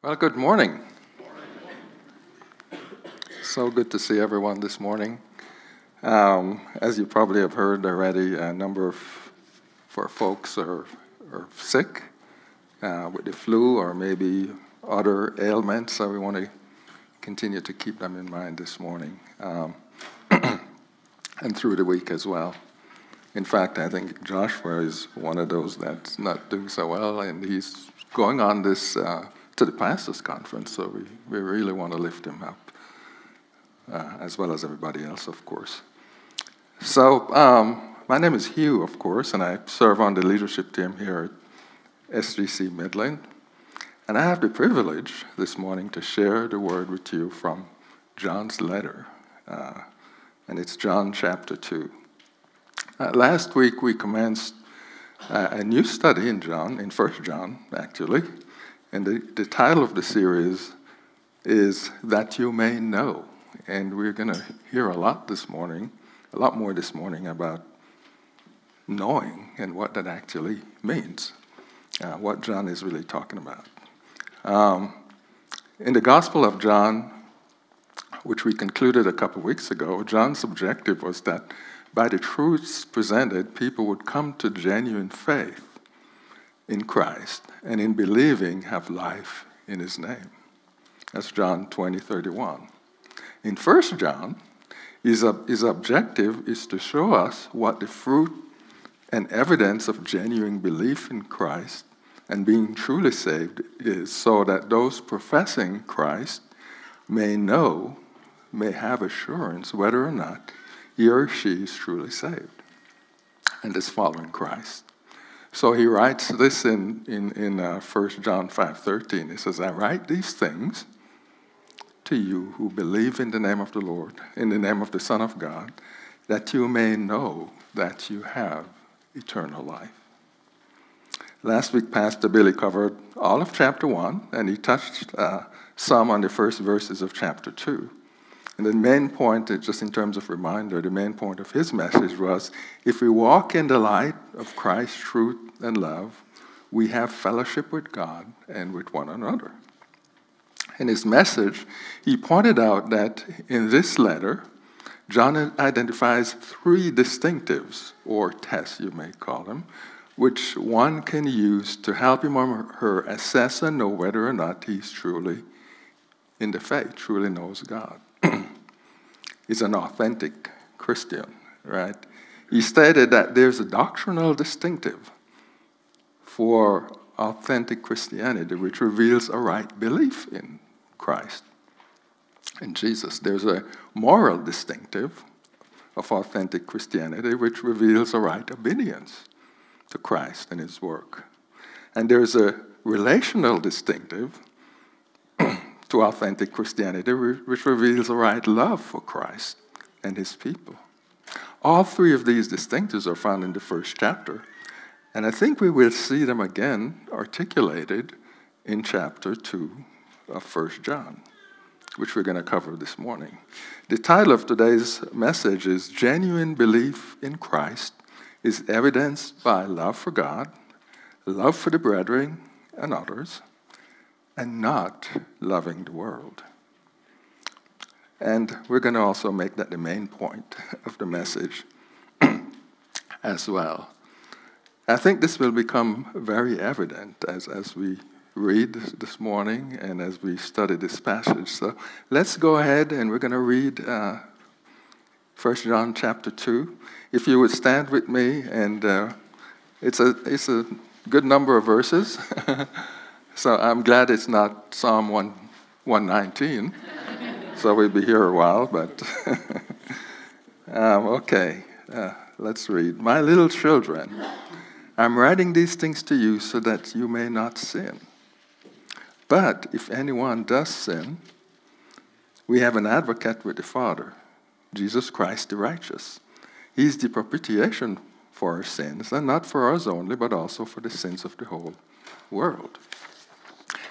Well, good morning. So good to see everyone this morning. Um, as you probably have heard already, a number of for folks are, are sick uh, with the flu or maybe other ailments, so we want to continue to keep them in mind this morning um, and through the week as well. In fact, I think Joshua is one of those that's not doing so well, and he's going on this. Uh, to the pastors' conference, so we, we really want to lift him up, uh, as well as everybody else, of course. So, um, my name is Hugh, of course, and I serve on the leadership team here at SGC Midland. And I have the privilege this morning to share the word with you from John's letter, uh, and it's John chapter 2. Uh, last week we commenced uh, a new study in John, in First John, actually. And the, the title of the series is That You May Know. And we're going to hear a lot this morning, a lot more this morning about knowing and what that actually means, uh, what John is really talking about. Um, in the Gospel of John, which we concluded a couple weeks ago, John's objective was that by the truths presented, people would come to genuine faith in Christ and in believing have life in his name. That's John 20, 31. In 1 John, his, his objective is to show us what the fruit and evidence of genuine belief in Christ and being truly saved is, so that those professing Christ may know, may have assurance whether or not he or she is truly saved and is following Christ. So he writes this in, in, in uh, 1 John 5.13. He says, I write these things to you who believe in the name of the Lord, in the name of the Son of God, that you may know that you have eternal life. Last week, Pastor Billy covered all of chapter 1, and he touched uh, some on the first verses of chapter 2. And the main point, uh, just in terms of reminder, the main point of his message was if we walk in the light of Christ's truth and love, we have fellowship with God and with one another. In his message, he pointed out that in this letter, John identifies three distinctives, or tests, you may call them, which one can use to help him or her assess and know whether or not he's truly in the faith, truly knows God is an authentic Christian, right? He stated that there's a doctrinal distinctive for authentic Christianity which reveals a right belief in Christ, in Jesus. There's a moral distinctive of authentic Christianity which reveals a right obedience to Christ and his work. And there's a relational distinctive to authentic Christianity, which reveals a right love for Christ and his people. All three of these distinctives are found in the first chapter, and I think we will see them again articulated in chapter 2 of 1 John, which we're going to cover this morning. The title of today's message is Genuine Belief in Christ is Evidenced by Love for God, Love for the Brethren and Others, and not loving the world. And we're going to also make that the main point of the message as well. I think this will become very evident as, as we read this morning and as we study this passage. So let's go ahead and we're going to read uh, 1 John chapter 2. If you would stand with me, and uh, it's, a, it's a good number of verses. So I'm glad it's not Psalm 1, 119. so we'd be here a while, but um, okay, uh, let's read. My little children, I'm writing these things to you so that you may not sin. But if anyone does sin, we have an advocate with the Father, Jesus Christ the righteous. He's the propitiation for our sins, and not for ours only, but also for the sins of the whole world.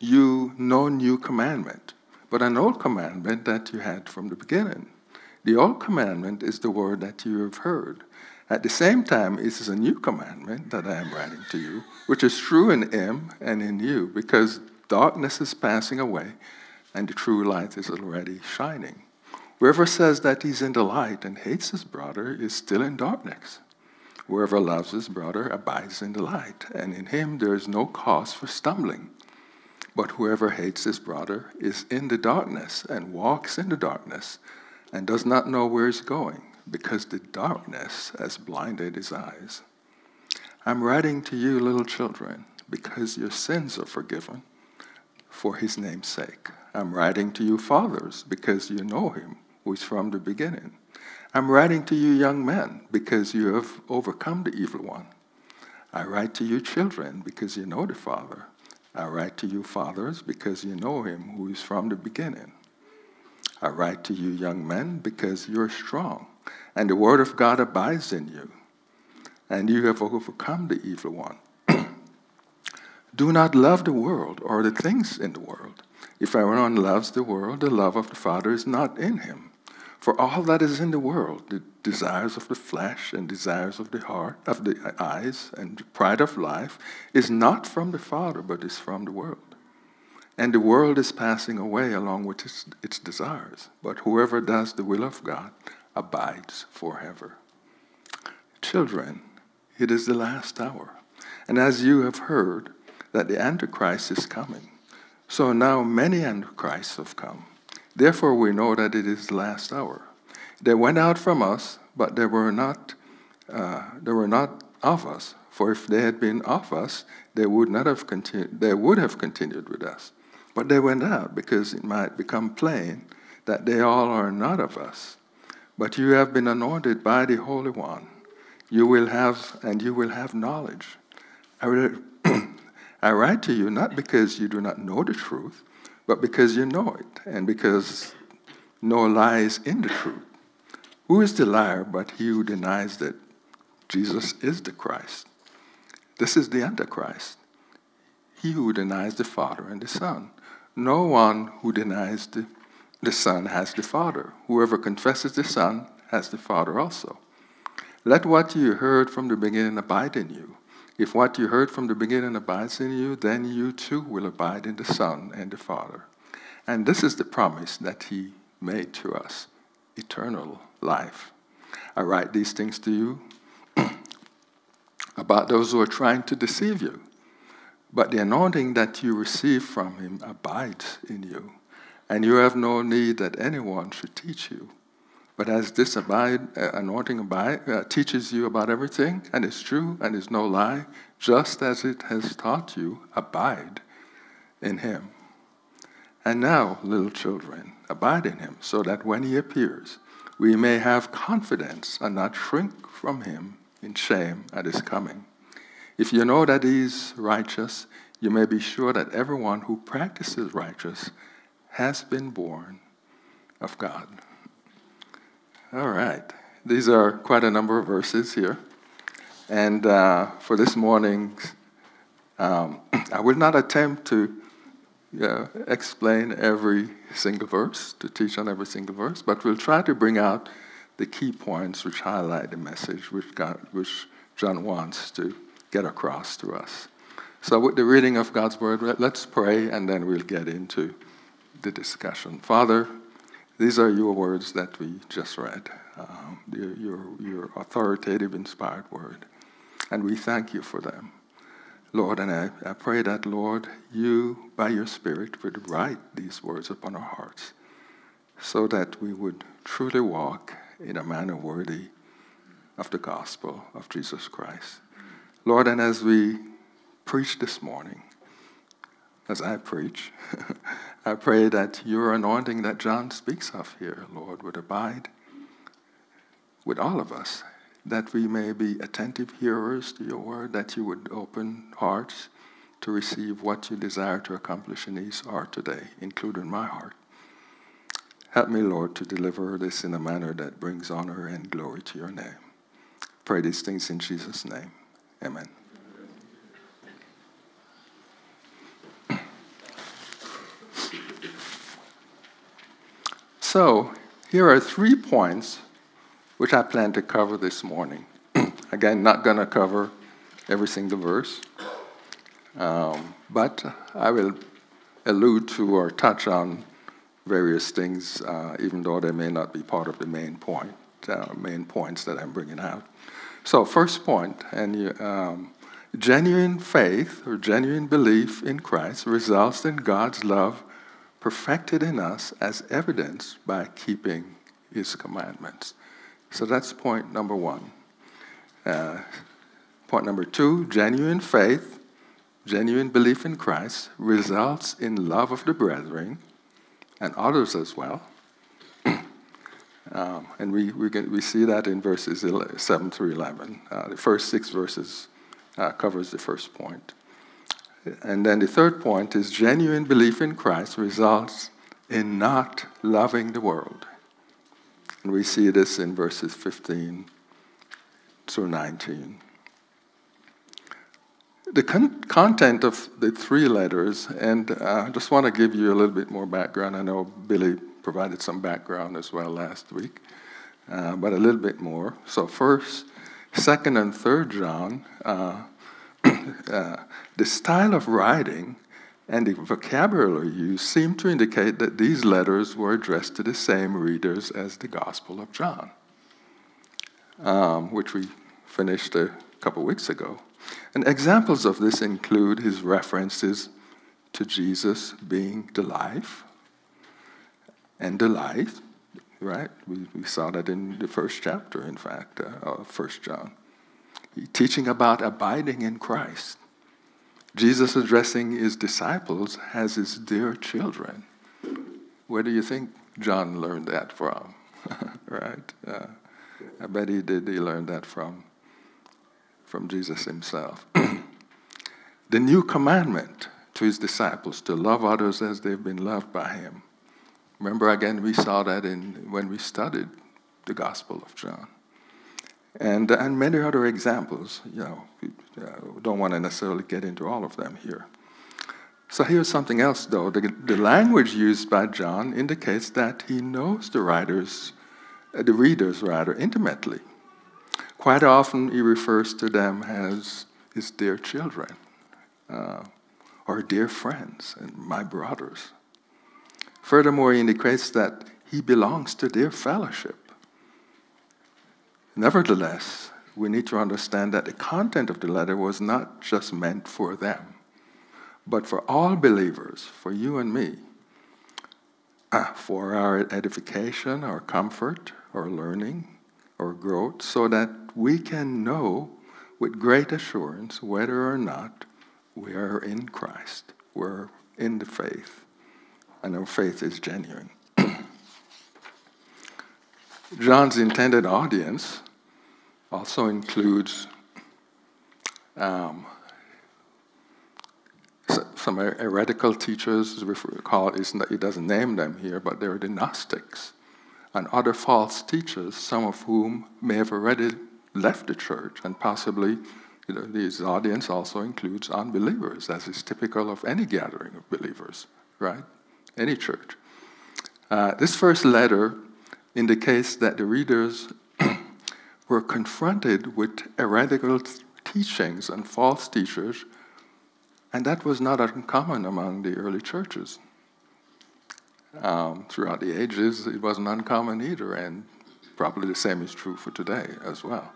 you no new commandment, but an old commandment that you had from the beginning. The old commandment is the word that you have heard. At the same time, it is a new commandment that I am writing to you, which is true in him and in you, because darkness is passing away and the true light is already shining. Whoever says that he's in the light and hates his brother is still in darkness. Whoever loves his brother abides in the light, and in him there is no cause for stumbling. But whoever hates his brother is in the darkness and walks in the darkness and does not know where he's going, because the darkness has blinded his eyes. I'm writing to you, little children, because your sins are forgiven for his name's sake. I'm writing to you, fathers, because you know him who is from the beginning. I'm writing to you, young men, because you have overcome the evil one. I write to you, children, because you know the Father. I write to you, fathers, because you know him who is from the beginning. I write to you, young men, because you're strong, and the word of God abides in you, and you have overcome the evil one. Do not love the world or the things in the world. If anyone loves the world, the love of the Father is not in him. For all that is in the world, the desires of the flesh and desires of the heart, of the eyes, and the pride of life, is not from the Father, but is from the world. And the world is passing away along with its, its desires, but whoever does the will of God abides forever. Children, it is the last hour. And as you have heard that the Antichrist is coming, so now many Antichrists have come. Therefore, we know that it is the last hour. They went out from us, but they were not, uh, they were not of us. For if they had been of us, they would not have continued. They would have continued with us. But they went out because it might become plain that they all are not of us. But you have been anointed by the Holy One. You will have, and you will have knowledge. I, I write to you not because you do not know the truth, but because you know it, and because no lies in the truth. Who is the liar but he who denies that Jesus is the Christ? This is the Antichrist, he who denies the Father and the Son. No one who denies the, the Son has the Father. Whoever confesses the Son has the Father also. Let what you heard from the beginning abide in you. If what you heard from the beginning abides in you, then you too will abide in the Son and the Father. And this is the promise that He made to us eternal life. I write these things to you about those who are trying to deceive you. But the anointing that you receive from Him abides in you, and you have no need that anyone should teach you. But as this abide, uh, anointing abide, uh, teaches you about everything, and is true and is no lie, just as it has taught you, abide in him. And now, little children, abide in him, so that when he appears, we may have confidence and not shrink from him in shame at his coming. If you know that he is righteous, you may be sure that everyone who practices righteous has been born of God. All right. These are quite a number of verses here. And uh, for this morning, um, I will not attempt to uh, explain every single verse, to teach on every single verse, but we'll try to bring out the key points which highlight the message which, God, which John wants to get across to us. So, with the reading of God's word, let's pray and then we'll get into the discussion. Father, these are your words that we just read, um, your, your authoritative, inspired word. And we thank you for them. Lord, and I, I pray that, Lord, you, by your Spirit, would write these words upon our hearts so that we would truly walk in a manner worthy of the gospel of Jesus Christ. Lord, and as we preach this morning, as I preach, I pray that your anointing that John speaks of here, Lord, would abide with all of us, that we may be attentive hearers to your word, that you would open hearts to receive what you desire to accomplish in these heart today, including my heart. Help me, Lord, to deliver this in a manner that brings honor and glory to your name. Pray these things in Jesus' name. Amen. So, here are three points which I plan to cover this morning. Again, not going to cover every single verse, um, but I will allude to or touch on various things, uh, even though they may not be part of the main point, uh, main points that I'm bringing out. So, first point, and you, um, genuine faith or genuine belief in Christ results in God's love perfected in us as evidenced by keeping his commandments. So that's point number one. Uh, point number two genuine faith, genuine belief in Christ results in love of the brethren and others as well. um, and we, we, we see that in verses 11, 7 through 11. Uh, the first six verses uh, covers the first point. And then the third point is genuine belief in Christ results in not loving the world. And we see this in verses 15 through 19. The con- content of the three letters, and uh, I just want to give you a little bit more background. I know Billy provided some background as well last week, uh, but a little bit more. So, first, second, and third John uh, uh, the style of writing and the vocabulary used seem to indicate that these letters were addressed to the same readers as the Gospel of John, um, which we finished a couple weeks ago. And examples of this include his references to Jesus being the life and the light, right? We, we saw that in the first chapter, in fact, uh, of First John teaching about abiding in Christ. Jesus addressing his disciples as his dear children. Where do you think John learned that from? right? Uh, I bet he did. He learned that from, from Jesus himself. the new commandment to his disciples to love others as they've been loved by him. Remember, again, we saw that in, when we studied the Gospel of John and, and many other examples. You know, we don't want to necessarily get into all of them here. So here's something else, though. The, the language used by John indicates that he knows the writers, uh, the readers rather, intimately. Quite often, he refers to them as his dear children, uh, or dear friends, and my brothers. Furthermore, he indicates that he belongs to their fellowship. Nevertheless, we need to understand that the content of the letter was not just meant for them, but for all believers, for you and me, uh, for our edification, our comfort, our learning, our growth, so that we can know with great assurance whether or not we are in Christ, we're in the faith, and our faith is genuine. John's intended audience also includes um, some heretical teachers, as we call it, it doesn't name them here, but they're the Gnostics and other false teachers, some of whom may have already left the church, and possibly you know, this audience also includes unbelievers, as is typical of any gathering of believers, right? Any church. Uh, this first letter indicates that the readers were confronted with heretical teachings and false teachers, and that was not uncommon among the early churches. Um, throughout the ages, it wasn't uncommon either, and probably the same is true for today as well.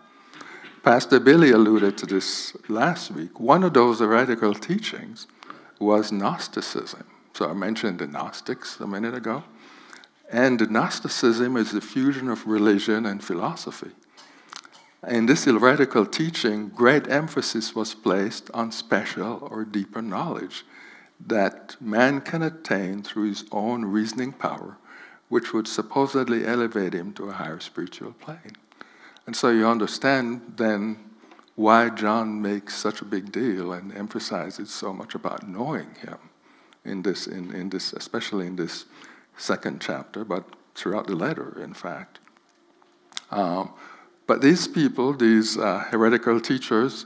Pastor Billy alluded to this last week. One of those heretical teachings was Gnosticism. So I mentioned the Gnostics a minute ago. And Gnosticism is the fusion of religion and philosophy. In this heretical teaching, great emphasis was placed on special or deeper knowledge that man can attain through his own reasoning power, which would supposedly elevate him to a higher spiritual plane. And so you understand then why John makes such a big deal and emphasizes so much about knowing him in this, in, in this, especially in this second chapter, but throughout the letter, in fact. Um, but these people, these uh, heretical teachers,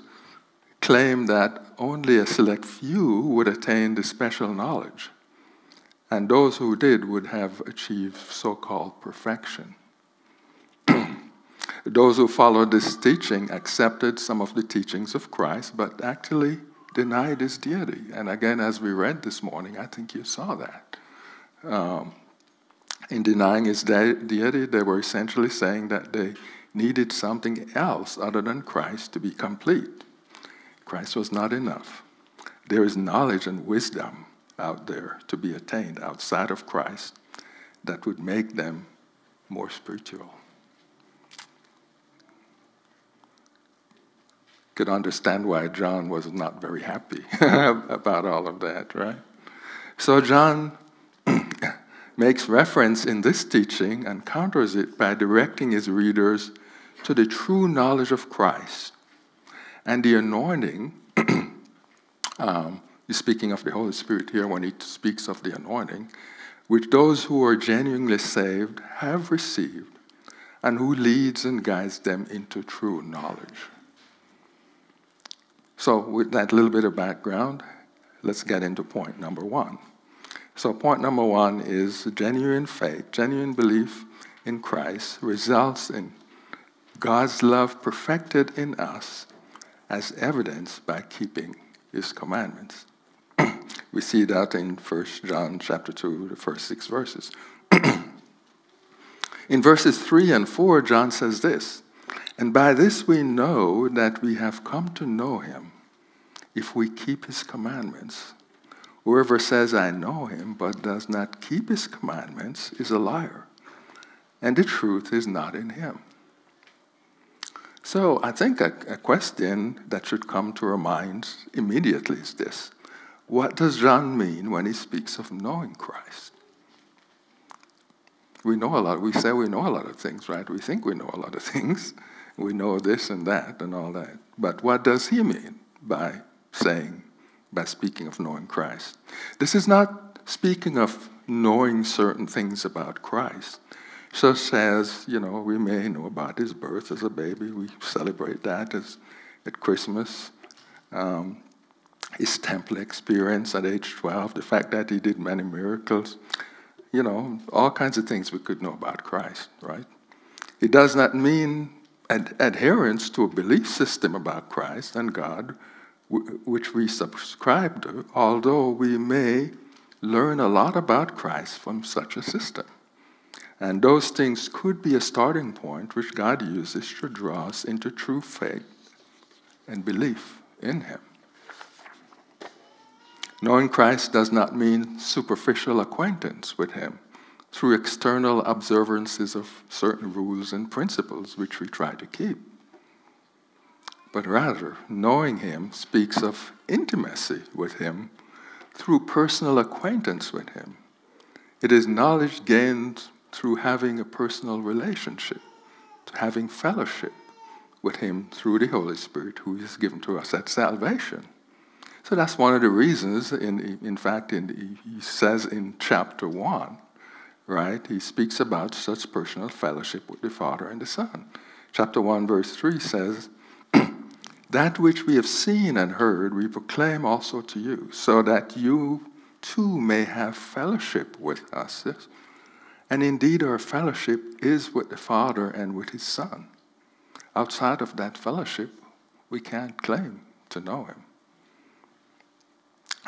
claim that only a select few would attain the special knowledge, and those who did would have achieved so called perfection. those who followed this teaching accepted some of the teachings of Christ, but actually denied his deity. And again, as we read this morning, I think you saw that. Um, in denying his de- deity, they were essentially saying that they needed something else other than Christ to be complete. Christ was not enough. There is knowledge and wisdom out there to be attained outside of Christ that would make them more spiritual. Could understand why John was not very happy about all of that, right? So John makes reference in this teaching and counters it by directing his readers to the true knowledge of Christ and the anointing. um, he's speaking of the Holy Spirit here when he speaks of the anointing, which those who are genuinely saved have received and who leads and guides them into true knowledge. So, with that little bit of background, let's get into point number one. So, point number one is genuine faith, genuine belief in Christ results in God's love perfected in us as evidenced by keeping his commandments. we see that in 1 John chapter 2, the first six verses. in verses 3 and 4, John says this And by this we know that we have come to know him if we keep his commandments. Whoever says, I know him, but does not keep his commandments is a liar, and the truth is not in him. So I think a, a question that should come to our minds immediately is this What does John mean when he speaks of knowing Christ? We know a lot, we say we know a lot of things, right? We think we know a lot of things. We know this and that and all that. But what does he mean by saying by speaking of knowing Christ. This is not speaking of knowing certain things about Christ, such as, you know, we may know about his birth as a baby. We celebrate that as, at Christmas. Um, his temple experience at age 12, the fact that he did many miracles, you know, all kinds of things we could know about Christ, right? It does not mean ad- adherence to a belief system about Christ and God which we subscribe to, although we may learn a lot about Christ from such a system. And those things could be a starting point which God uses to draw us into true faith and belief in Him. Knowing Christ does not mean superficial acquaintance with Him through external observances of certain rules and principles which we try to keep but rather, knowing Him speaks of intimacy with Him through personal acquaintance with Him. It is knowledge gained through having a personal relationship, to having fellowship with Him through the Holy Spirit who is given to us at salvation. So that's one of the reasons, in, in fact, in, he says in chapter 1, right, he speaks about such personal fellowship with the Father and the Son. Chapter 1, verse 3 says, that which we have seen and heard, we proclaim also to you, so that you too may have fellowship with us. Yes? And indeed, our fellowship is with the Father and with His Son. Outside of that fellowship, we can't claim to know Him.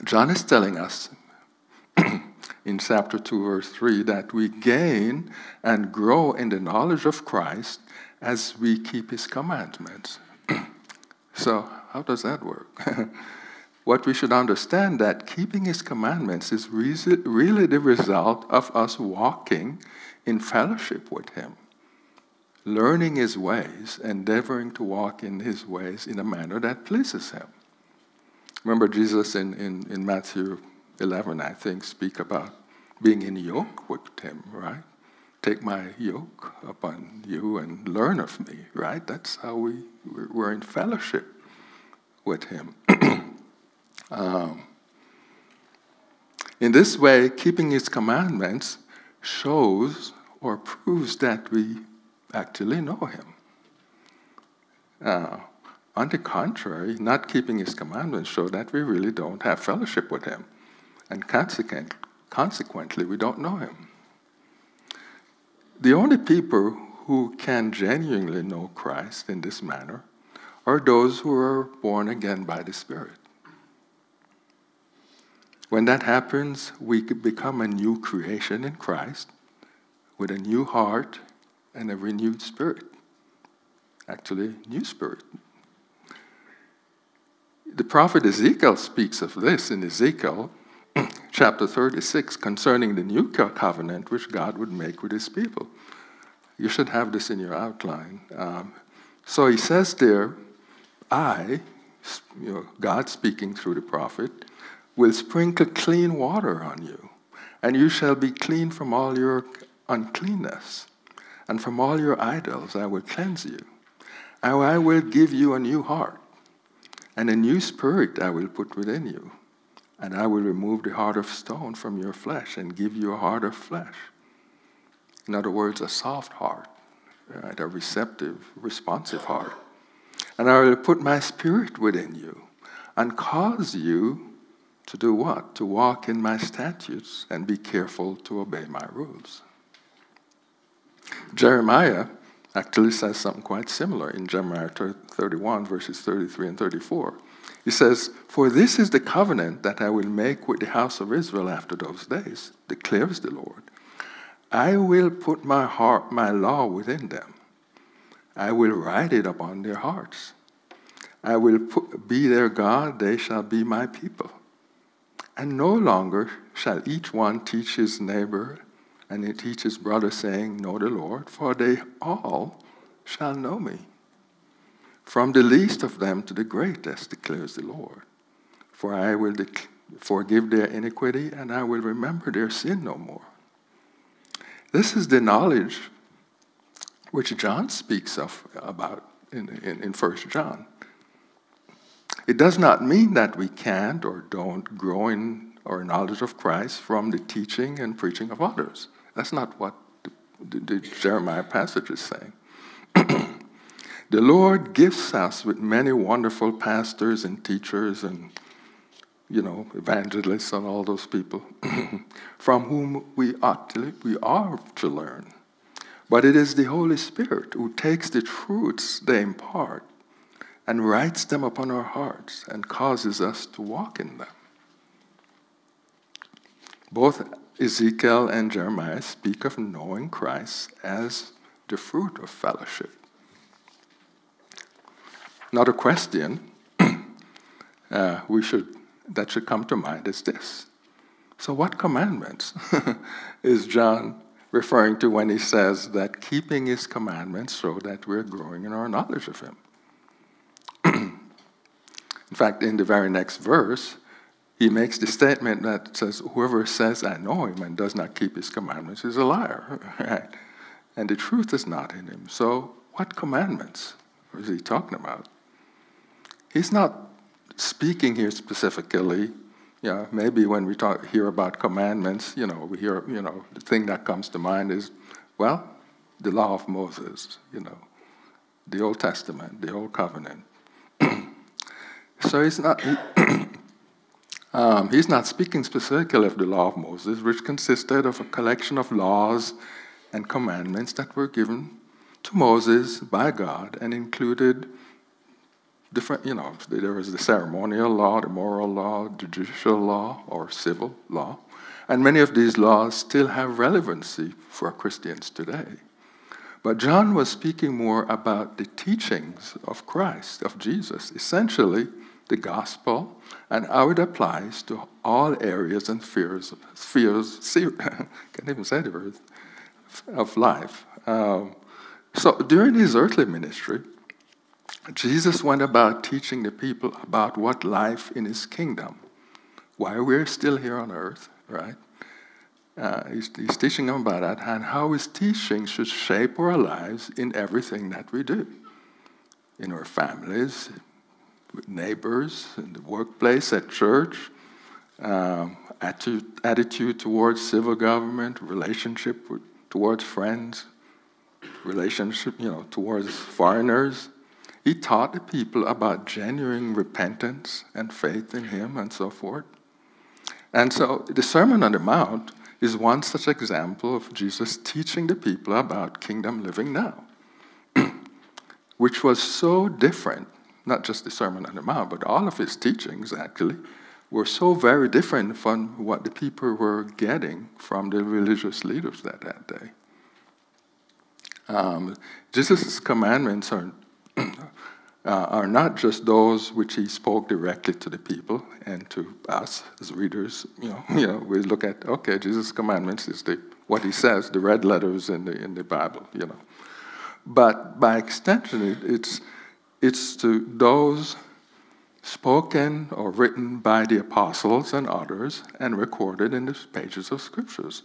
John is telling us in chapter 2, verse 3, that we gain and grow in the knowledge of Christ as we keep His commandments. So, how does that work? what we should understand that keeping his commandments is really the result of us walking in fellowship with him, learning his ways, endeavoring to walk in his ways in a manner that pleases him. Remember Jesus in, in, in Matthew 11, I think, speak about being in yoke with him, right? take my yoke upon you and learn of me, right? That's how we, we're in fellowship with him. Um, in this way, keeping his commandments shows or proves that we actually know him. Uh, on the contrary, not keeping his commandments show that we really don't have fellowship with him. And consequent, consequently, we don't know him. The only people who can genuinely know Christ in this manner are those who are born again by the Spirit. When that happens, we become a new creation in Christ with a new heart and a renewed spirit. Actually, new spirit. The prophet Ezekiel speaks of this in Ezekiel chapter 36 concerning the new covenant which God would make with his people. You should have this in your outline. Um, so he says there, I, you know, God speaking through the prophet, will sprinkle clean water on you, and you shall be clean from all your uncleanness, and from all your idols I will cleanse you. And I will give you a new heart, and a new spirit I will put within you. And I will remove the heart of stone from your flesh and give you a heart of flesh. In other words, a soft heart, uh, right? a receptive, responsive heart. And I will put my spirit within you and cause you to do what? To walk in my statutes and be careful to obey my rules. Jeremiah actually says something quite similar in Jeremiah 31, verses 33 and 34. He says, For this is the covenant that I will make with the house of Israel after those days, declares the Lord. I will put my heart, my law within them. I will write it upon their hearts. I will put, be their God, they shall be my people. And no longer shall each one teach his neighbor and he teach his brother, saying, Know the Lord, for they all shall know me. From the least of them to the greatest, declares the Lord. For I will dec- forgive their iniquity, and I will remember their sin no more. This is the knowledge which John speaks of about in, in, in 1 John. It does not mean that we can't or don't grow in our knowledge of Christ from the teaching and preaching of others. That's not what the, the, the Jeremiah passage is saying. the Lord gifts us with many wonderful pastors and teachers and you know, evangelists and all those people from whom we ought to, we are to learn. But it is the Holy Spirit who takes the truths they impart and writes them upon our hearts and causes us to walk in them. Both Ezekiel and Jeremiah speak of knowing Christ as the fruit of fellowship. Another question uh, we should, that should come to mind is this. So, what commandments is John referring to when he says that keeping his commandments so that we're growing in our knowledge of him? In fact, in the very next verse, he makes the statement that says, Whoever says, I know him and does not keep his commandments is a liar. Right? And the truth is not in him. So, what commandments is he talking about? He's not speaking here specifically. Yeah, maybe when we talk, hear about commandments, you know, we hear, you know, the thing that comes to mind is, well, the law of Moses, you know, the Old Testament, the Old Covenant. so he's not. Um, he's not speaking specifically of the law of Moses, which consisted of a collection of laws and commandments that were given to Moses by God and included different, you know, there was the ceremonial law, the moral law, judicial law, or civil law. And many of these laws still have relevancy for Christians today. But John was speaking more about the teachings of Christ, of Jesus, essentially the gospel and how it applies to all areas and spheres, spheres can't even say the word, of life. Um, so during his earthly ministry, Jesus went about teaching the people about what life in his kingdom, why we're still here on earth, right? uh, he's, he's teaching them about that and how his teaching should shape our lives in everything that we do in our families, neighbors, in the workplace, at church, um, attitude, attitude towards civil government, relationship with, towards friends, relationship, you know, towards foreigners. He taught the people about genuine repentance and faith in Him and so forth. And so the Sermon on the Mount is one such example of Jesus teaching the people about kingdom living now, which was so different, not just the Sermon on the Mount, but all of his teachings actually were so very different from what the people were getting from the religious leaders that, that day. Um, Jesus' commandments are, uh, are not just those which he spoke directly to the people and to us as readers. You know, you know we look at, okay, Jesus' commandments is the, what he says, the red letters in the, in the Bible, you know. But by extension, it's, it's to those spoken or written by the apostles and others and recorded in the pages of scriptures.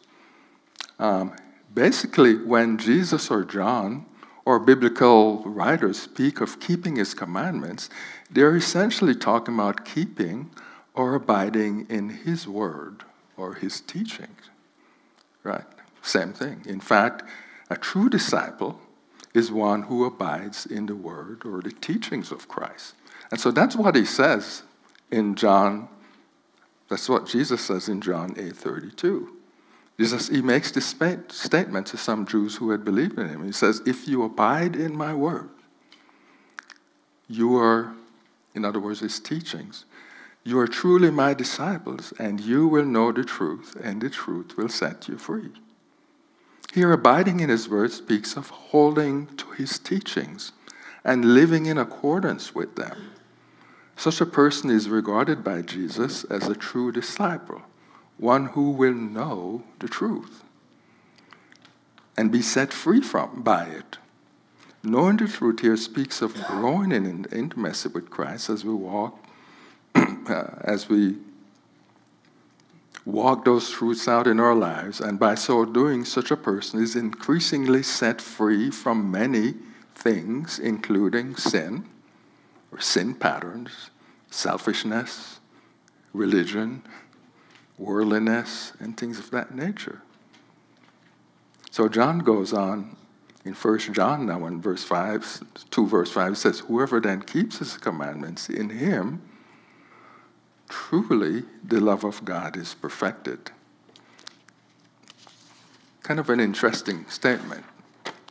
Um, basically, when Jesus or John or biblical writers speak of keeping his commandments, they're essentially talking about keeping or abiding in his word or his teachings. Right? Same thing. In fact, a true disciple is one who abides in the word or the teachings of Christ. And so that's what he says in John, that's what Jesus says in John 8 32. Jesus, he makes this statement to some Jews who had believed in him. He says, If you abide in my word, you are, in other words, his teachings, you are truly my disciples, and you will know the truth, and the truth will set you free. Here, abiding in his word speaks of holding to his teachings and living in accordance with them. Such a person is regarded by Jesus as a true disciple one who will know the truth and be set free from by it. Knowing the truth here speaks of growing in intimacy with Christ as we walk, uh, as we walk those truths out in our lives, and by so doing, such a person is increasingly set free from many things, including sin or sin patterns, selfishness, religion, worldliness, and things of that nature. So John goes on in 1 John now in verse 5, 2 verse 5 says, Whoever then keeps his commandments, in him truly the love of God is perfected. Kind of an interesting statement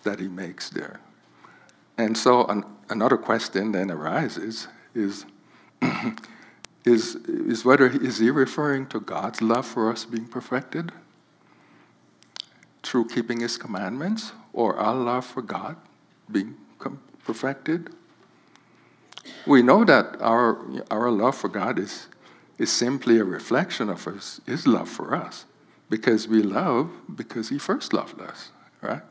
that he makes there. And so an, another question then arises is is, is whether is he referring to God's love for us being perfected through keeping his commandments or our love for God being perfected? We know that our, our love for God is, is simply a reflection of his, his love for us because we love because he first loved us, right?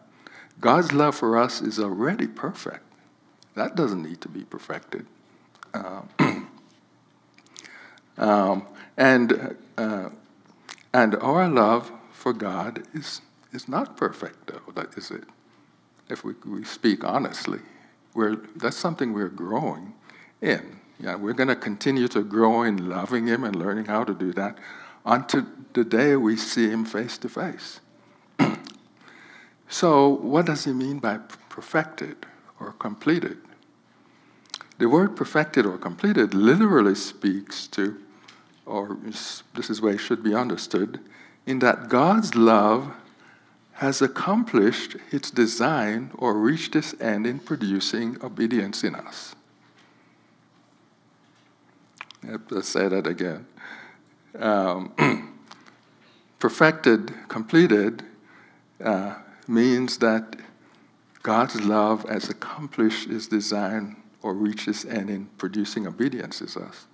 God's love for us is already perfect. That doesn't need to be perfected. Uh, Um, and, uh, and our love for God is, is not perfect, though, that is it. If we, we speak honestly, we're, that's something we're growing in. Yeah, we're going to continue to grow in loving Him and learning how to do that until the day we see Him face to face. So, what does he mean by perfected or completed? The word perfected or completed literally speaks to, or this is where it should be understood, in that God's love has accomplished its design or reached its end in producing obedience in us. To say that again. Um, perfected, completed, uh, means that God's love has accomplished its design or reaches end in producing obedience is us.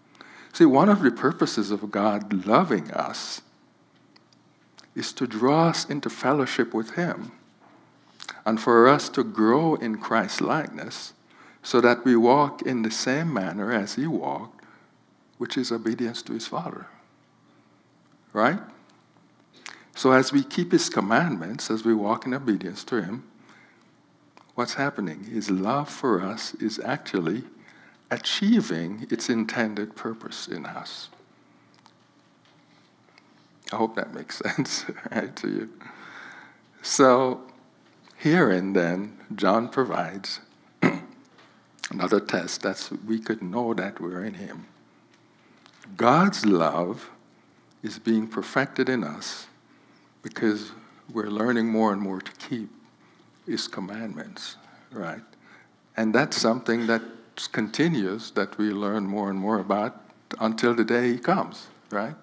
See, one of the purposes of God loving us is to draw us into fellowship with Him and for us to grow in Christ's likeness so that we walk in the same manner as He walked, which is obedience to His Father. Right? So as we keep his commandments, as we walk in obedience to him, what's happening? His love for us is actually achieving its intended purpose in us. I hope that makes sense right, to you. So, herein then, John provides another test that we could know that we're in Him. God's love is being perfected in us because we're learning more and more to keep His commandments, right? And that's something that continues that we learn more and more about until the day He comes, right?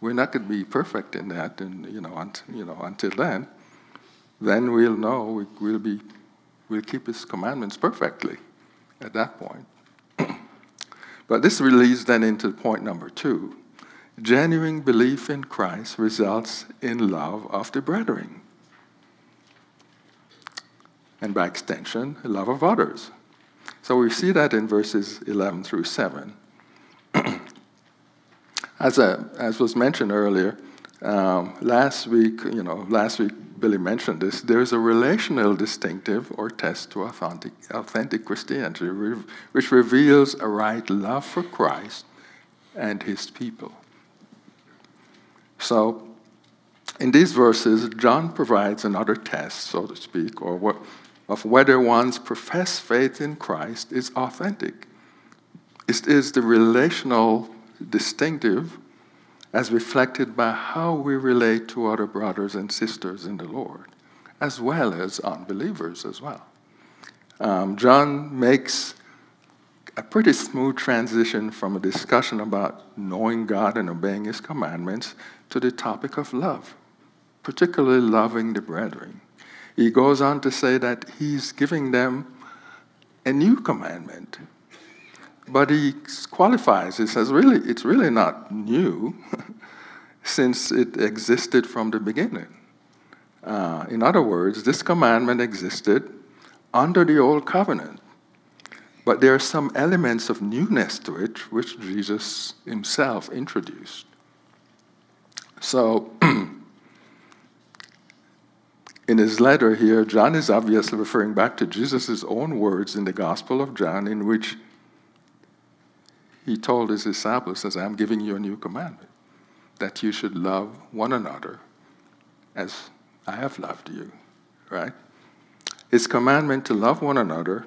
We're not going to be perfect in that, and you know, until, you know, until then, then we'll know we, we'll be, we'll keep His commandments perfectly at that point. But this leads then into point number two. Genuine belief in Christ results in love of the brethren, and by extension, love of others. So we see that in verses 11 through 7. As, a, as was mentioned earlier, um, last week, you know, last week Billy mentioned this, there's a relational distinctive or test to authentic, authentic Christianity, which reveals a right love for Christ and his people. So, in these verses, John provides another test, so to speak, or what, of whether one's professed faith in Christ is authentic. It is the relational distinctive as reflected by how we relate to other brothers and sisters in the Lord, as well as unbelievers as well. Um, John makes a pretty smooth transition from a discussion about knowing God and obeying His commandments to the topic of love, particularly loving the brethren. He goes on to say that He's giving them a new commandment but he qualifies, he says, really, it's really not new since it existed from the beginning. Uh, in other words, this commandment existed under the old covenant. But there are some elements of newness to it which Jesus himself introduced. So, in his letter here, John is obviously referring back to Jesus' own words in the Gospel of John, in which he told his disciples, says, I'm giving you a new commandment, that you should love one another as I have loved you, right? His commandment to love one another,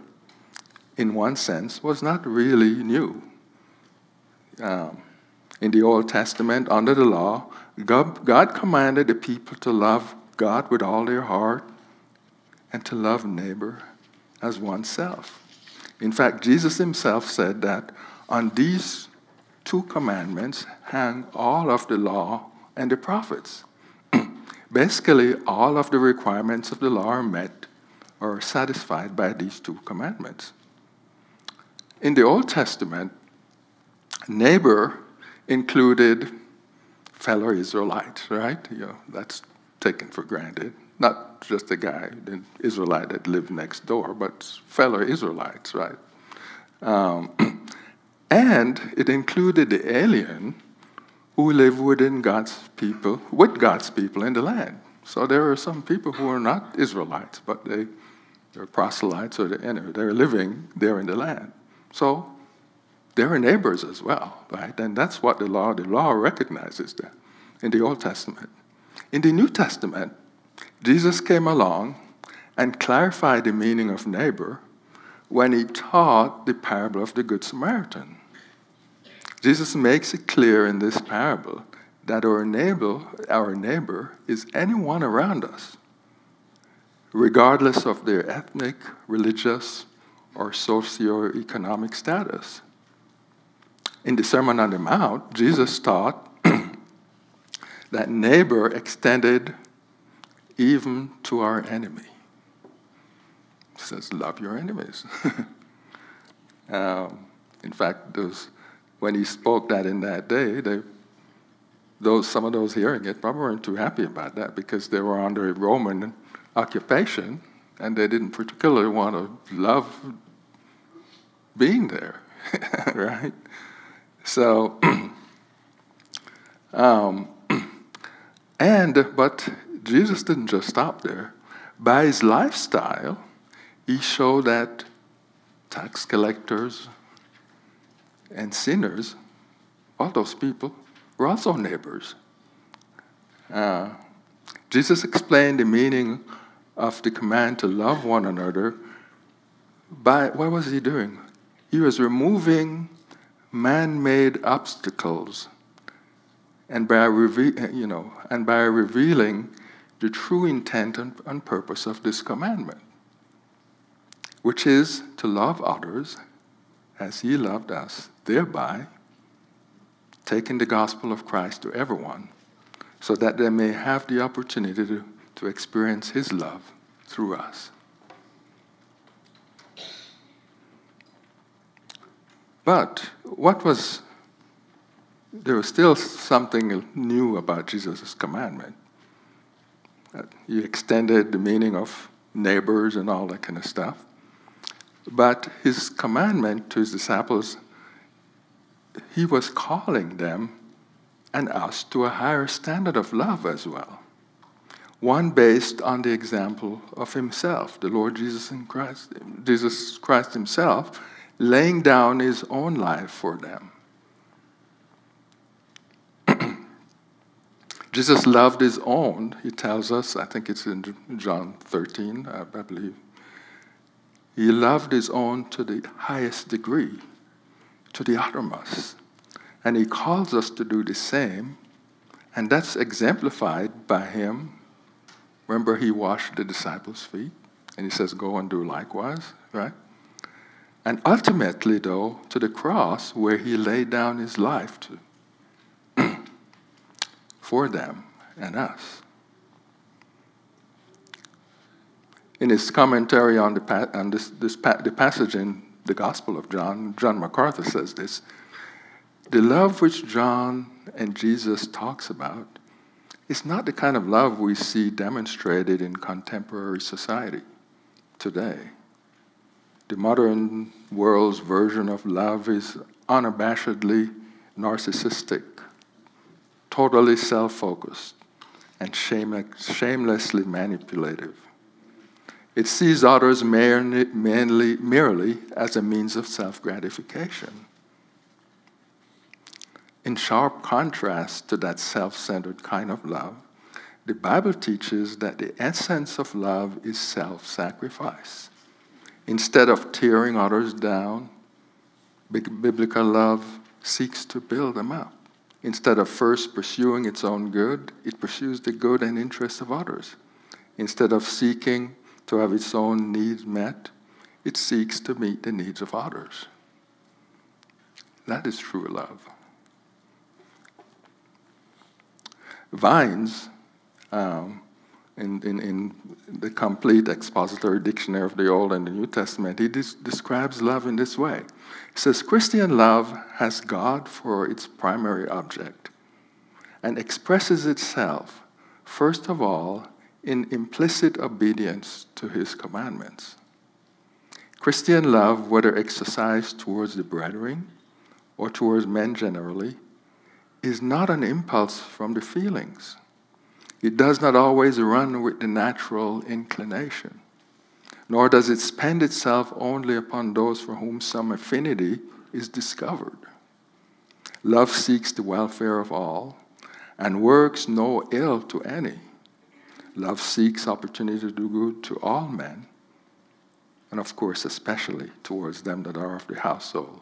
in one sense, was not really new. Um, in the Old Testament, under the law, God, God commanded the people to love God with all their heart and to love neighbor as oneself. In fact, Jesus himself said that on these two commandments hang all of the law and the prophets. Basically, all of the requirements of the law are met or satisfied by these two commandments. In the Old Testament, neighbor included fellow Israelites, right? You know, that's taken for granted. Not just a guy, an Israelite that lived next door, but fellow Israelites, right? Um, And it included the alien who live within God's people, with God's people in the land. So there are some people who are not Israelites, but they, they're proselytes or they're, they're living there in the land. So they're neighbors as well, right? And that's what the law, the law recognizes that in the Old Testament. In the New Testament, Jesus came along and clarified the meaning of neighbor when he taught the parable of the Good Samaritan. Jesus makes it clear in this parable that our neighbor, our neighbor is anyone around us, regardless of their ethnic, religious, or socio-economic status. In the Sermon on the Mount, Jesus taught that neighbor extended even to our enemy. He says, love your enemies. um, in fact, those when he spoke that in that day, they, those, some of those hearing it probably weren't too happy about that because they were under a Roman occupation and they didn't particularly want to love being there, right? So, um, And, but Jesus didn't just stop there. By his lifestyle, he showed that tax collectors and sinners, all those people, were also neighbors. Uh, Jesus explained the meaning of the command to love one another by what was he doing? He was removing man made obstacles and by, reve- you know, and by revealing the true intent and, and purpose of this commandment, which is to love others as he loved us, thereby taking the gospel of Christ to everyone so that they may have the opportunity to, to experience his love through us. But what was, there was still something new about Jesus' commandment. He extended the meaning of neighbors and all that kind of stuff. But his commandment to his disciples, he was calling them and us to a higher standard of love as well. One based on the example of himself, the Lord Jesus in Christ, Jesus Christ himself, laying down his own life for them. Jesus loved his own, he tells us, I think it's in John 13, I believe. He loved his own to the highest degree, to the uttermost. And he calls us to do the same, and that's exemplified by him. Remember, he washed the disciples' feet, and he says, Go and do likewise, right? And ultimately, though, to the cross where he laid down his life to, for them and us. In his commentary on, the, on this, this the passage in the Gospel of John, John MacArthur says this The love which John and Jesus talks about is not the kind of love we see demonstrated in contemporary society today. The modern world's version of love is unabashedly narcissistic, totally self focused, and shamelessly manipulative. It sees others merely, merely as a means of self gratification. In sharp contrast to that self centered kind of love, the Bible teaches that the essence of love is self sacrifice. Instead of tearing others down, biblical love seeks to build them up. Instead of first pursuing its own good, it pursues the good and interests of others. Instead of seeking to have its own needs met, it seeks to meet the needs of others. That is true love. Vines um, in, in, in the complete expository dictionary of the Old and the New Testament, he des- describes love in this way. He says, Christian love has God for its primary object and expresses itself, first of all, in implicit obedience to his commandments. Christian love, whether exercised towards the brethren or towards men generally, is not an impulse from the feelings it does not always run with the natural inclination, nor does it spend itself only upon those for whom some affinity is discovered. Love seeks the welfare of all and works no ill to any. Love seeks opportunity to do good to all men, and of course, especially towards them that are of the household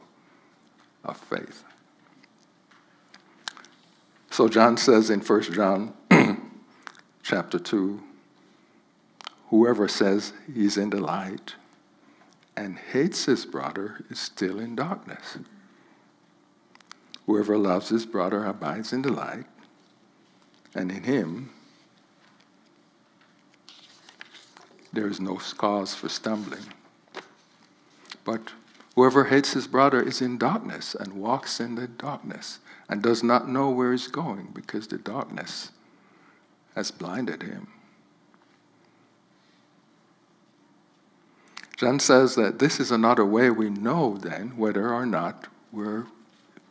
of faith. So John says in 1 John chapter 2 whoever says he's in the light and hates his brother is still in darkness. Whoever loves his brother abides in the light, and in him there is no cause for stumbling. But whoever hates his brother is in darkness and walks in the darkness and does not know where he's going because the darkness has blinded him. John says that this is another way we know then whether or not we're,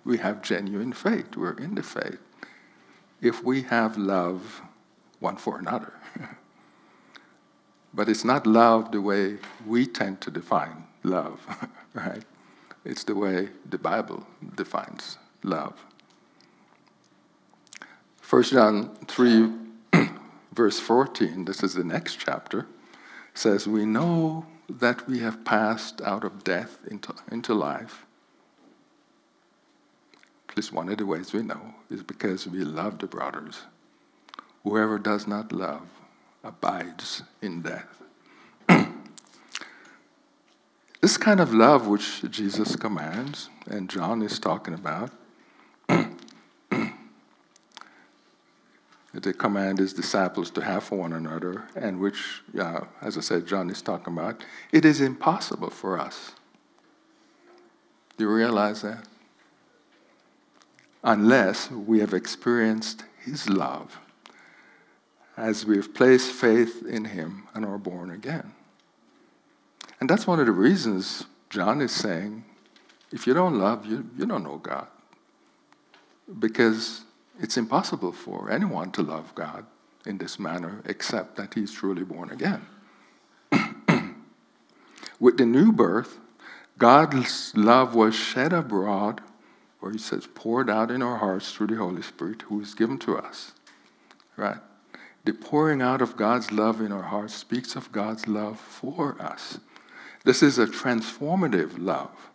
we have genuine faith, we're in the faith. If we have love one for another. But it's not love the way we tend to define love, right? It's the way the Bible defines love. 1 John 3, verse 14, this is the next chapter, says, We know that we have passed out of death into, into life. At least one of the ways we know is because we love the brothers. Whoever does not love abides in death. this kind of love which Jesus commands, and John is talking about, the command his disciples to have for one another, and which, uh, as I said, John is talking about, it is impossible for us. Do you realize that? Unless we have experienced his love as we've placed faith in him and are born again. And that's one of the reasons John is saying if you don't love, you, you don't know God. Because it's impossible for anyone to love God in this manner except that he's truly born again. With the new birth, God's love was shed abroad, or he says, poured out in our hearts through the Holy Spirit who is given to us. Right? The pouring out of God's love in our hearts speaks of God's love for us. This is a transformative love,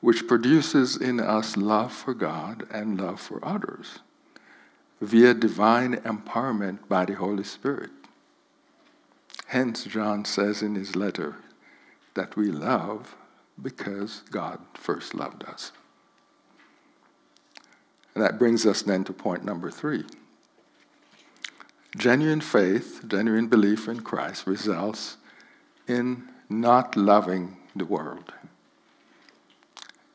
which produces in us love for God and love for others via divine empowerment by the Holy Spirit. Hence, John says in his letter that we love because God first loved us. And that brings us then to point number three. Genuine faith, genuine belief in Christ results in not loving the world.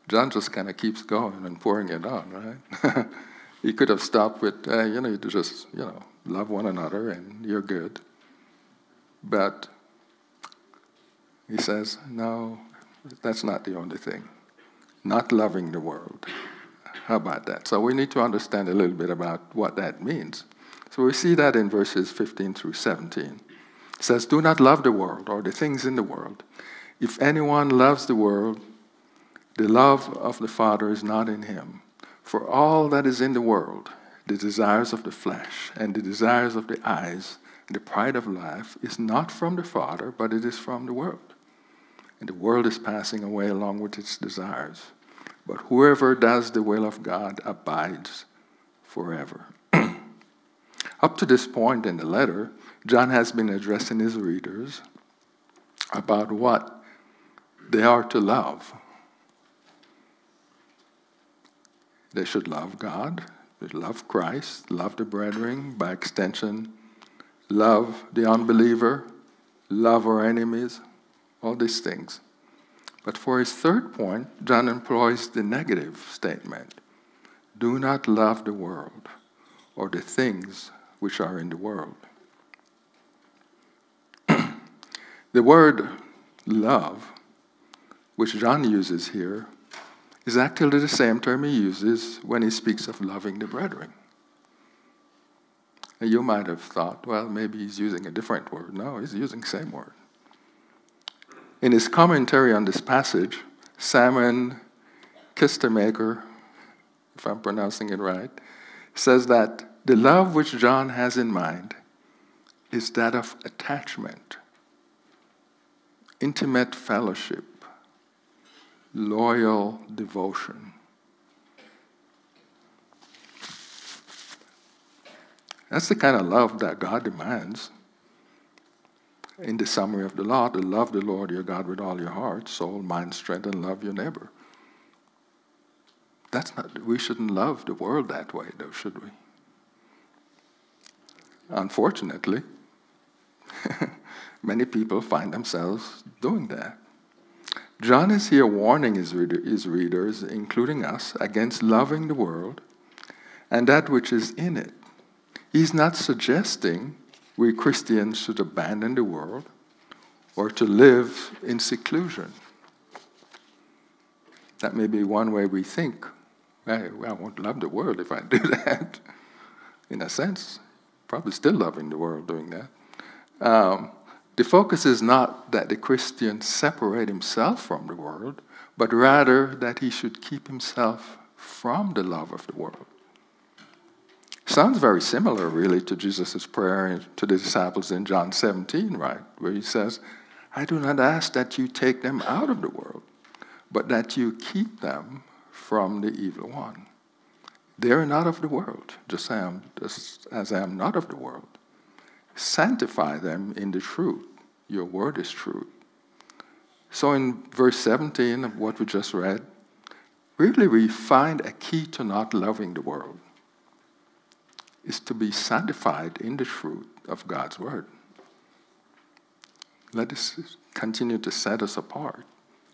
John just kind of keeps going and pouring it on, right? He could have stopped with, you know, you just, you know, love one another and you're good. But he says, no, that's not the only thing. Not loving the world. How about that? So we need to understand a little bit about what that means. So we see that in verses 15 through 17. It says, Do not love the world or the things in the world. If anyone loves the world, the love of the Father is not in him. For all that is in the world, the desires of the flesh and the desires of the eyes, and the pride of life, is not from the Father, but it is from the world. And the world is passing away along with its desires. But whoever does the will of God abides forever. Up to this point in the letter, John has been addressing his readers about what they are to love They should love God, love Christ, love the brethren, by extension, love the unbeliever, love our enemies, all these things. But for his third point, John employs the negative statement do not love the world or the things which are in the world. the word love, which John uses here, is actually the same term he uses when he speaks of loving the brethren. And you might have thought, well, maybe he's using a different word. No, he's using the same word. In his commentary on this passage, Simon Kistemaker, if I'm pronouncing it right, says that the love which John has in mind is that of attachment, intimate fellowship, loyal devotion. That's the kind of love that God demands. In the summary of the law, to love the Lord your God with all your heart, soul, mind, strength, and love your neighbor. That's not, we shouldn't love the world that way, though, should we? Unfortunately, many people find themselves doing that. John is here warning his, reader, his readers, including us, against loving the world and that which is in it. He's not suggesting we Christians should abandon the world or to live in seclusion. That may be one way we think. Hey, I won't love the world if I do that. In a sense, probably still loving the world doing that. Um, the focus is not that the Christian separate himself from the world, but rather that he should keep himself from the love of the world. Sounds very similar, really, to Jesus' prayer to the disciples in John 17, right? Where he says, I do not ask that you take them out of the world, but that you keep them from the evil one. They are not of the world, just as am, just as I am not of the world. Sanctify them in the truth. Your word is truth. So in verse 17 of what we just read, really we find a key to not loving the world is to be sanctified in the truth of God's word. Let us continue to set us apart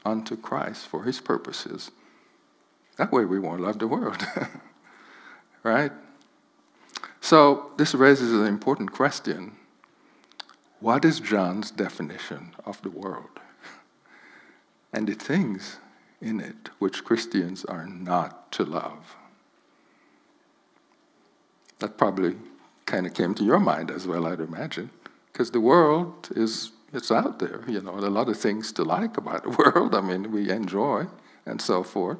unto Christ for his purposes. That way we won't love the world. right? So this raises an important question. What is John's definition of the world? And the things in it which Christians are not to love. That probably kind of came to your mind as well, I'd imagine, because the world is it's out there. You know, a lot of things to like about the world. I mean, we enjoy and so forth.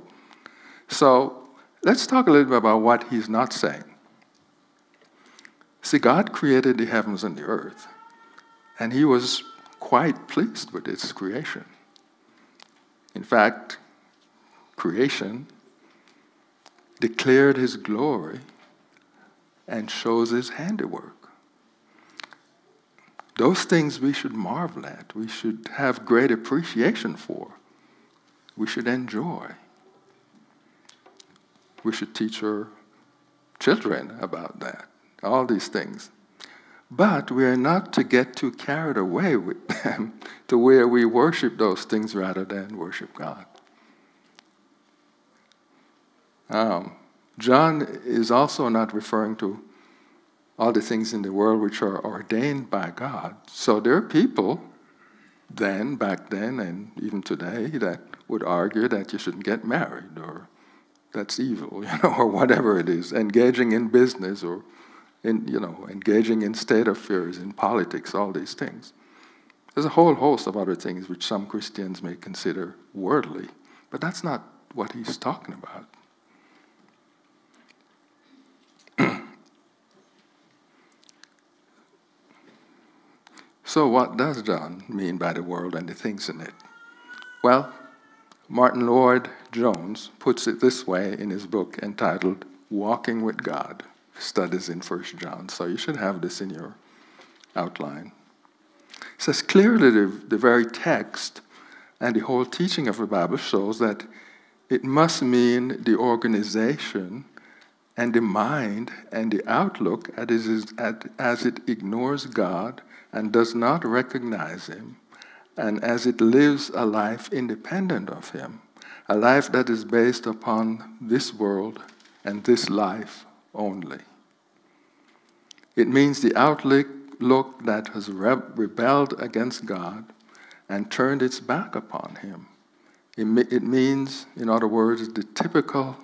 So let's talk a little bit about what he's not saying. See, God created the heavens and the earth, and he was quite pleased with its creation. In fact, creation declared his glory and shows his handiwork. Those things we should marvel at, we should have great appreciation for, we should enjoy. We should teach our children about that, all these things. But we are not to get too carried away with them to where we worship those things rather than worship God. Um, John is also not referring to all the things in the world which are ordained by God. So there are people then, back then, and even today, that would argue that you shouldn't get married or that's evil, you know, or whatever it is, engaging in business or in, you know, engaging in state affairs, in politics, all these things. There's a whole host of other things which some Christians may consider worldly, but that's not what he's talking about. so, what does John mean by the world and the things in it? Well, Martyn Lloyd-Jones puts it this way in his book entitled Walking with God Studies in First John. So you should have this in your outline. It says clearly the, the very text and the whole teaching of the Bible shows that it must mean the organization and the mind and the outlook as it ignores God and does not recognize Him and as it lives a life independent of Him, a life that is based upon this world and this life only. It means the outlook that has rebelled against God and turned its back upon Him. It means, in other words, the typical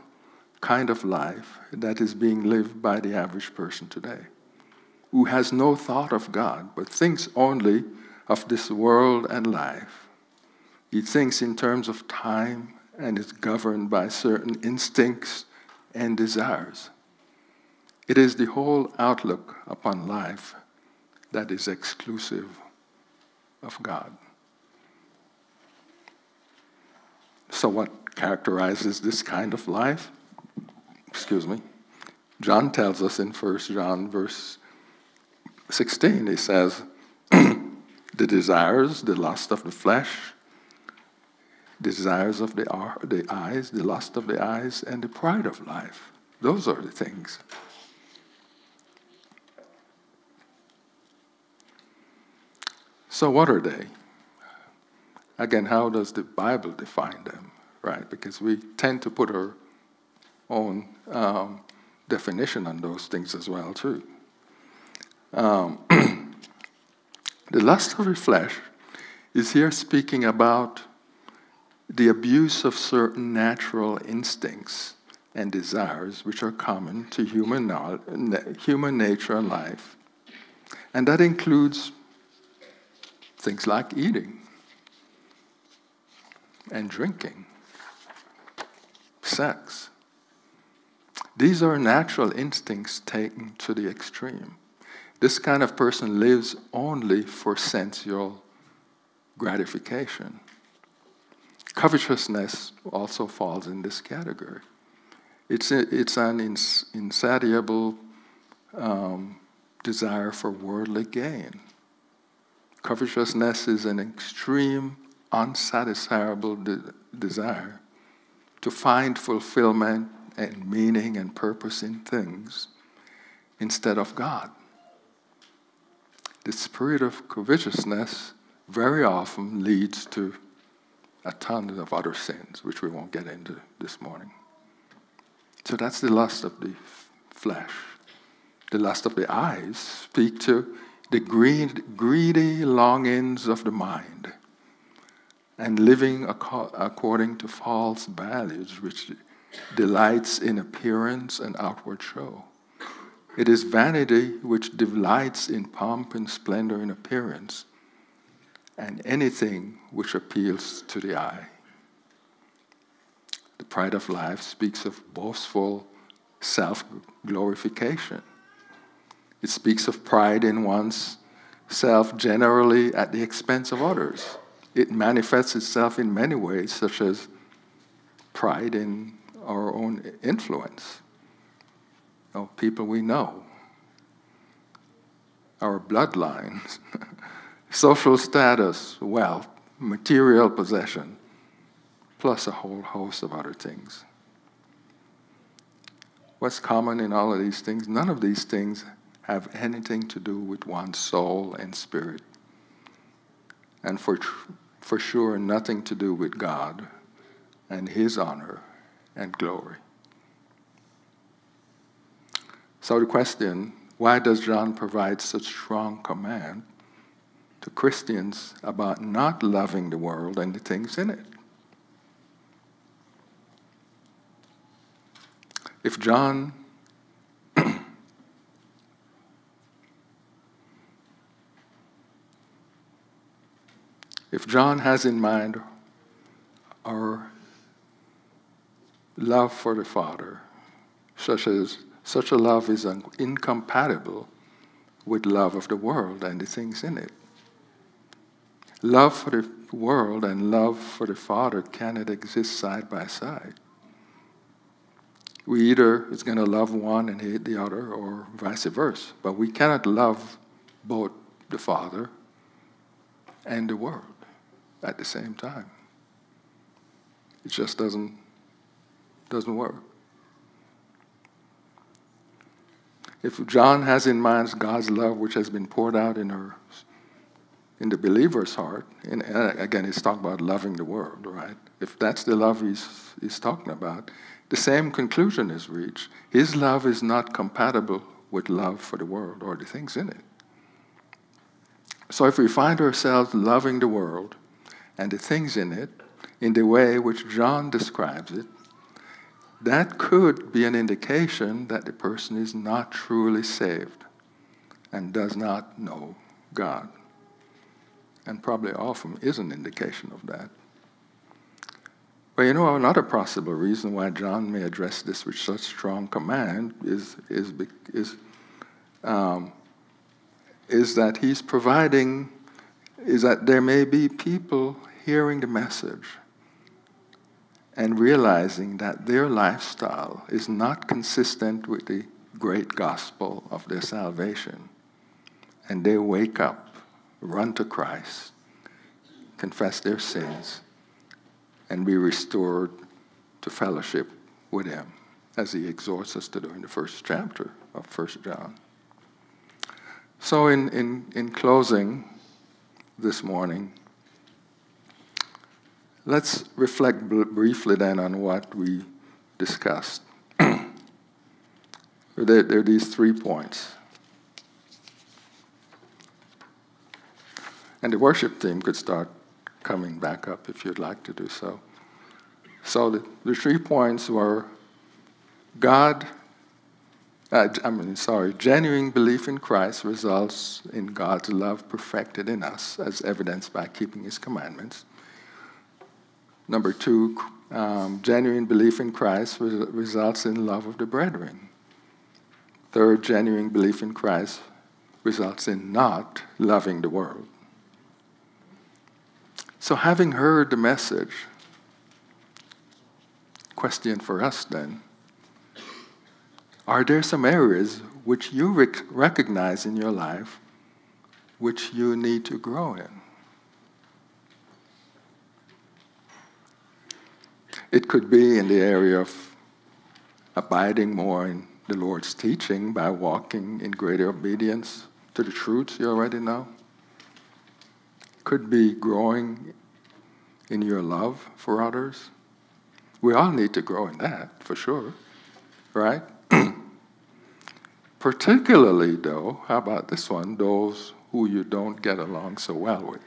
kind of life that is being lived by the average person today, who has no thought of God, but thinks only of this world and life. He thinks in terms of time and is governed by certain instincts and desires. It is the whole outlook upon life that is exclusive of God. So, what characterizes this kind of life? Excuse me. John tells us in 1 John, verse 16, he says, the desires, the lust of the flesh, desires of the, the eyes, the lust of the eyes, and the pride of life. Those are the things. So, what are they? Again, how does the Bible define them, right? Because we tend to put our own um, definition on those things as well, too. Um, The lust of the flesh is here speaking about the abuse of certain natural instincts and desires which are common to human, human nature and life. And that includes things like eating and drinking, sex. These are natural instincts taken to the extreme. This kind of person lives only for sensual gratification. Covetousness also falls in this category. It's, a, it's an ins- insatiable um, desire for worldly gain. Covetousness is an extreme, unsatisfiable de- desire to find fulfillment and meaning and purpose in things instead of God. The spirit of covetousness very often leads to a ton of other sins, which we won't get into this morning. So that's the lust of the flesh. The lust of the eyes speak to the greed, greedy longings of the mind and living ac- according to false values, which delights in appearance and outward show. It is vanity which delights in pomp and splendor in appearance, and anything which appeals to the eye. The pride of life speaks of boastful self glorification. It speaks of pride in one's self generally at the expense of others. It manifests itself in many ways, such as pride in our own influence, of people we know, our bloodlines, social status, wealth, material possession, plus a whole host of other things. What's common in all of these things? None of these things have anything to do with one's soul and spirit. And for, for sure, nothing to do with God and His honor and glory. So, the question why does John provide such strong command to Christians about not loving the world and the things in it? If John if John has in mind our love for the Father, such as such a love is incompatible with love of the world and the things in it. Love for the world and love for the Father cannot exist side by side we either is going to love one and hate the other or vice versa. But we cannot love both the Father and the world at the same time. It just doesn't doesn't work. If John has in mind God's love which has been poured out in her in the believer's heart, and uh, again he's talking about loving the world, right? If that's the love he's he's talking about, the same conclusion is reached. His love is not compatible with love for the world or the things in it. So if we find ourselves loving the world and the things in it in the way which John describes it, that could be an indication that the person is not truly saved and does not know God. And probably often is an indication of that. Well, you know, another possible reason why John may address this with such strong command is, is, is, um, is that he's providing, is that there may be people hearing the message and realizing that their lifestyle is not consistent with the great gospel of their salvation. And they wake up, run to Christ, confess their sins, and be restored to fellowship with Him, as He exhorts us to do in the first chapter of First John. So, in, in, in closing this morning, let's reflect briefly then on what we discussed. there, there are these three points. And the worship team could start coming back up if you'd like to do so. So the, the three points were God, uh, I mean, sorry, genuine belief in Christ results in God's love perfected in us, as evidenced by keeping his commandments. Number two, um, genuine belief in Christ re- results in love of the brethren. Third, genuine belief in Christ results in not loving the world. So, having heard the message, question for us then are there some areas which you rec- recognize in your life which you need to grow in? It could be in the area of abiding more in the Lord's teaching by walking in greater obedience to the truths you already know. Could be growing in your love for others. We all need to grow in that, for sure, right? Particularly, though, how about this one? Those who you don't get along so well with.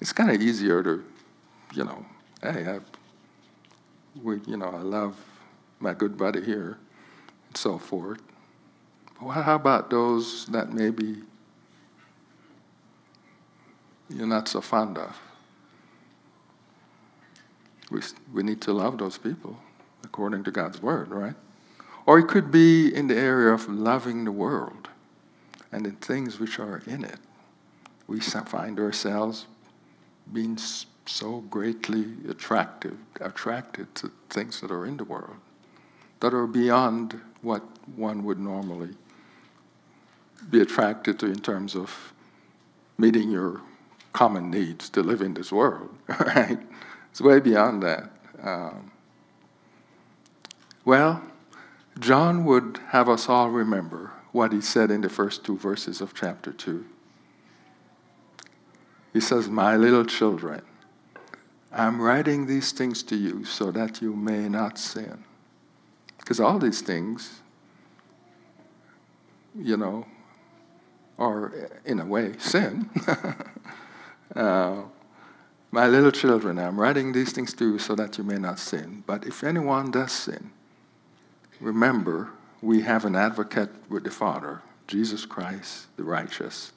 It's kind of easier to, you know, hey, I, we, you know, I love my good buddy here, and so forth. But how about those that maybe you're not so fond of? We, we need to love those people according to God's word, right? Or it could be in the area of loving the world and the things which are in it. We find ourselves being so greatly attractive, attracted to things that are in the world, that are beyond what one would normally be attracted to in terms of meeting your common needs to live in this world, right? It's way beyond that. Um, well, John would have us all remember what he said in the first two verses of chapter 2. He says, My little children, I'm writing these things to you so that you may not sin. Because all these things, you know, are in a way sin. uh, my little children, I'm writing these things to you so that you may not sin. But if anyone does sin, remember we have an advocate with the Father, Jesus Christ, the righteous.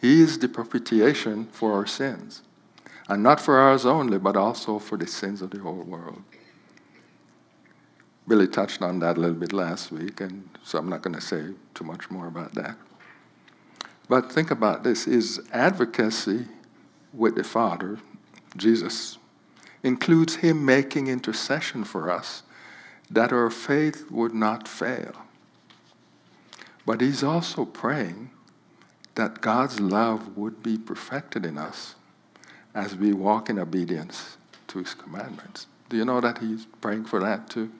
He is the propitiation for our sins and not for ours only, but also for the sins of the whole world. Billy touched on that a little bit last week, and so I'm not going to say too much more about that. But think about this is advocacy with the Father, Jesus, includes him making intercession for us that our faith would not fail. But he's also praying that God's love would be perfected in us as we walk in obedience to his commandments. Do you know that he's praying for that too?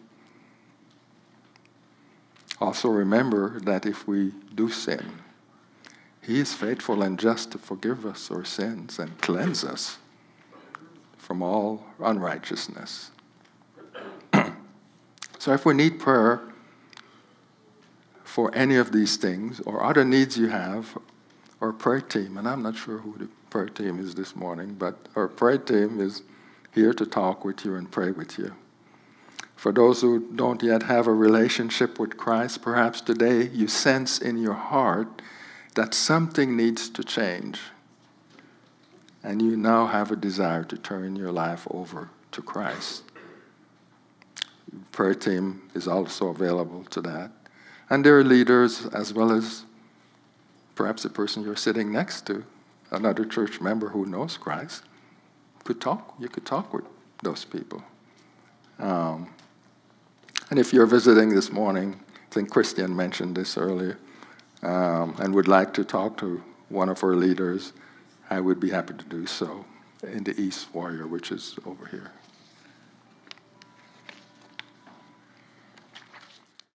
Also, remember that if we do sin, he is faithful and just to forgive us our sins and cleanse us from all unrighteousness. so, if we need prayer for any of these things or other needs you have, or prayer team, and I'm not sure who the prayer team is this morning, but our prayer team is here to talk with you and pray with you. For those who don't yet have a relationship with Christ, perhaps today you sense in your heart that something needs to change. And you now have a desire to turn your life over to Christ. Prayer team is also available to that. And there are leaders as well as perhaps the person you're sitting next to another church member who knows Christ, could talk. You could talk with those people. Um, and if you're visiting this morning, I think Christian mentioned this earlier, um, and would like to talk to one of our leaders, I would be happy to do so in the East Warrior, which is over here.